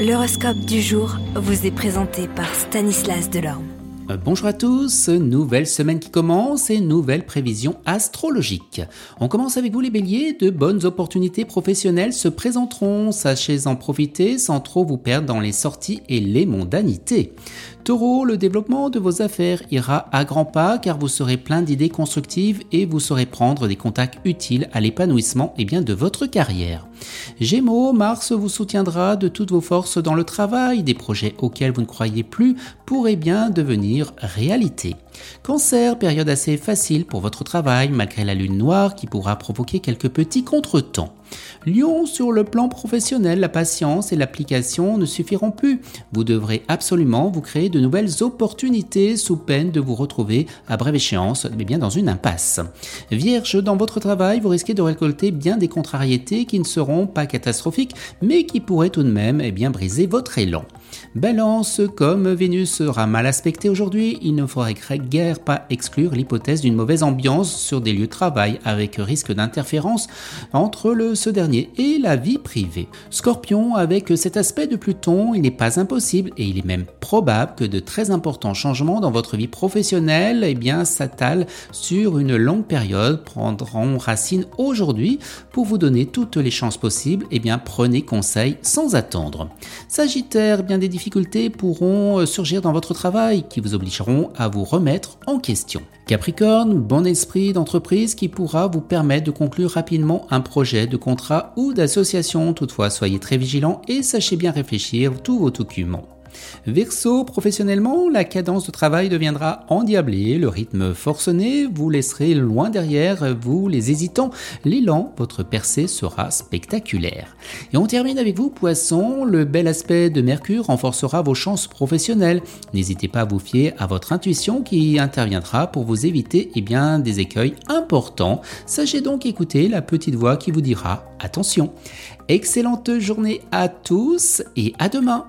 L'horoscope du jour vous est présenté par Stanislas Delorme. Euh, bonjour à tous, nouvelle semaine qui commence et nouvelle prévision astrologique. On commence avec vous les béliers, de bonnes opportunités professionnelles se présenteront, sachez en profiter sans trop vous perdre dans les sorties et les mondanités. Taureau, le développement de vos affaires ira à grands pas car vous serez plein d'idées constructives et vous saurez prendre des contacts utiles à l'épanouissement bien de votre carrière. Gémeaux, Mars vous soutiendra de toutes vos forces dans le travail, des projets auxquels vous ne croyez plus pourraient bien devenir réalité. Cancer, période assez facile pour votre travail malgré la lune noire qui pourra provoquer quelques petits contretemps. Lion, sur le plan professionnel, la patience et l'application ne suffiront plus. Vous devrez absolument vous créer de nouvelles opportunités sous peine de vous retrouver à brève échéance, mais bien dans une impasse. Vierge, dans votre travail, vous risquez de récolter bien des contrariétés qui ne seront pas catastrophiques, mais qui pourraient tout de même eh briser votre élan. Balance, comme Vénus sera mal aspectée aujourd'hui, il ne faudrait guère pas exclure l'hypothèse d'une mauvaise ambiance sur des lieux de travail avec risque d'interférence entre ce dernier et la vie privée. Scorpion, avec cet aspect de Pluton, il n'est pas impossible et il est même probable que de très importants changements dans votre vie professionnelle eh bien, s'attalent sur une longue période, prendront racine aujourd'hui pour vous donner toutes les chances possibles. Eh bien, prenez conseil sans attendre. Sagittaire, bien des difficultés pourront surgir dans votre travail qui vous obligeront à vous remettre en question. Capricorne, bon esprit d'entreprise qui pourra vous permettre de conclure rapidement un projet de contrat ou d'association. Toutefois, soyez très vigilant et sachez bien réfléchir tous vos documents. Verseau, professionnellement, la cadence de travail deviendra endiablée, le rythme forcené, vous laisserez loin derrière, vous les hésitants, l'élan, votre percée sera spectaculaire. Et on termine avec vous, poisson, le bel aspect de Mercure renforcera vos chances professionnelles. N'hésitez pas à vous fier à votre intuition qui interviendra pour vous éviter eh bien, des écueils importants. Sachez donc écouter la petite voix qui vous dira attention. Excellente journée à tous et à demain